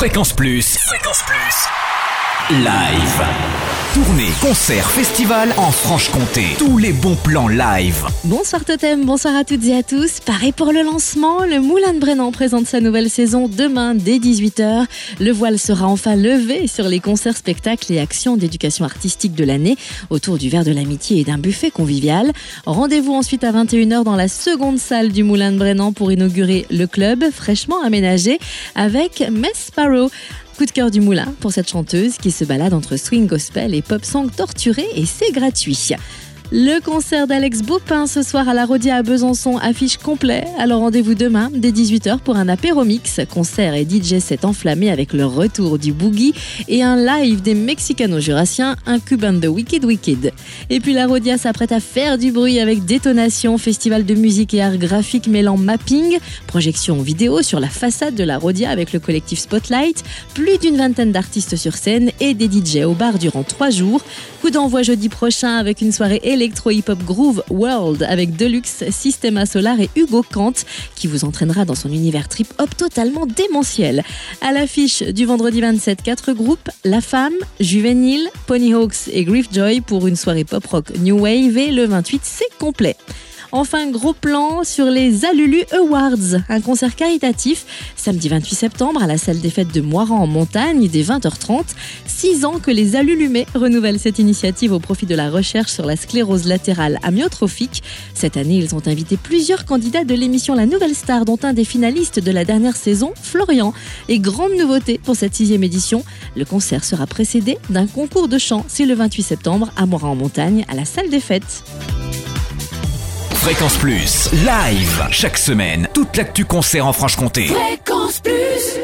Fréquence Plus. Fréquence Plus. Live. Tournée, concert, festival en Franche-Comté. Tous les bons plans live. Bonsoir Totem, bonsoir à toutes et à tous. Pareil pour le lancement, le Moulin de Brennan présente sa nouvelle saison demain dès 18h. Le voile sera enfin levé sur les concerts, spectacles et actions d'éducation artistique de l'année autour du verre de l'amitié et d'un buffet convivial. Rendez-vous ensuite à 21h dans la seconde salle du Moulin de Brennan pour inaugurer le club fraîchement aménagé avec Mess Sparrow. Coup de cœur du moulin pour cette chanteuse qui se balade entre swing gospel et pop song torturé et c'est gratuit. Le concert d'Alex Baupin ce soir à la Rodia à Besançon affiche complet. Alors rendez-vous demain dès 18h pour un apéro mix, concert et DJ set enflammé avec le retour du boogie et un live des Mexicano-Jurassiens, un Cuban de Wicked Wicked. Et puis la Rodia s'apprête à faire du bruit avec Détonation, festival de musique et art graphique mêlant mapping, projection vidéo sur la façade de la Rodia avec le collectif Spotlight, plus d'une vingtaine d'artistes sur scène et des DJ au bar durant trois jours. Coup d'envoi jeudi prochain avec une soirée électro-hip-hop groove world avec Deluxe, Systema Solar et Hugo Kant qui vous entraînera dans son univers trip-hop totalement démentiel. À l'affiche du vendredi 27, quatre groupes La Femme, Juvénile, Ponyhawks et Griefjoy pour une soirée pop-rock New Wave et le 28, c'est complet. Enfin, gros plan sur les Alulu Awards, un concert caritatif samedi 28 septembre à la salle des fêtes de Moiran en montagne dès 20h30. Six ans que les Alulumés renouvellent cette initiative au profit de la recherche sur la sclérose latérale amyotrophique. Cette année, ils ont invité plusieurs candidats de l'émission La Nouvelle Star, dont un des finalistes de la dernière saison, Florian. Et grande nouveauté pour cette sixième édition, le concert sera précédé d'un concours de chant. C'est le 28 septembre à Moiran en montagne à la salle des fêtes. Fréquence Plus. Live. Chaque semaine, toute l'actu concert en Franche-Comté. Fréquence Plus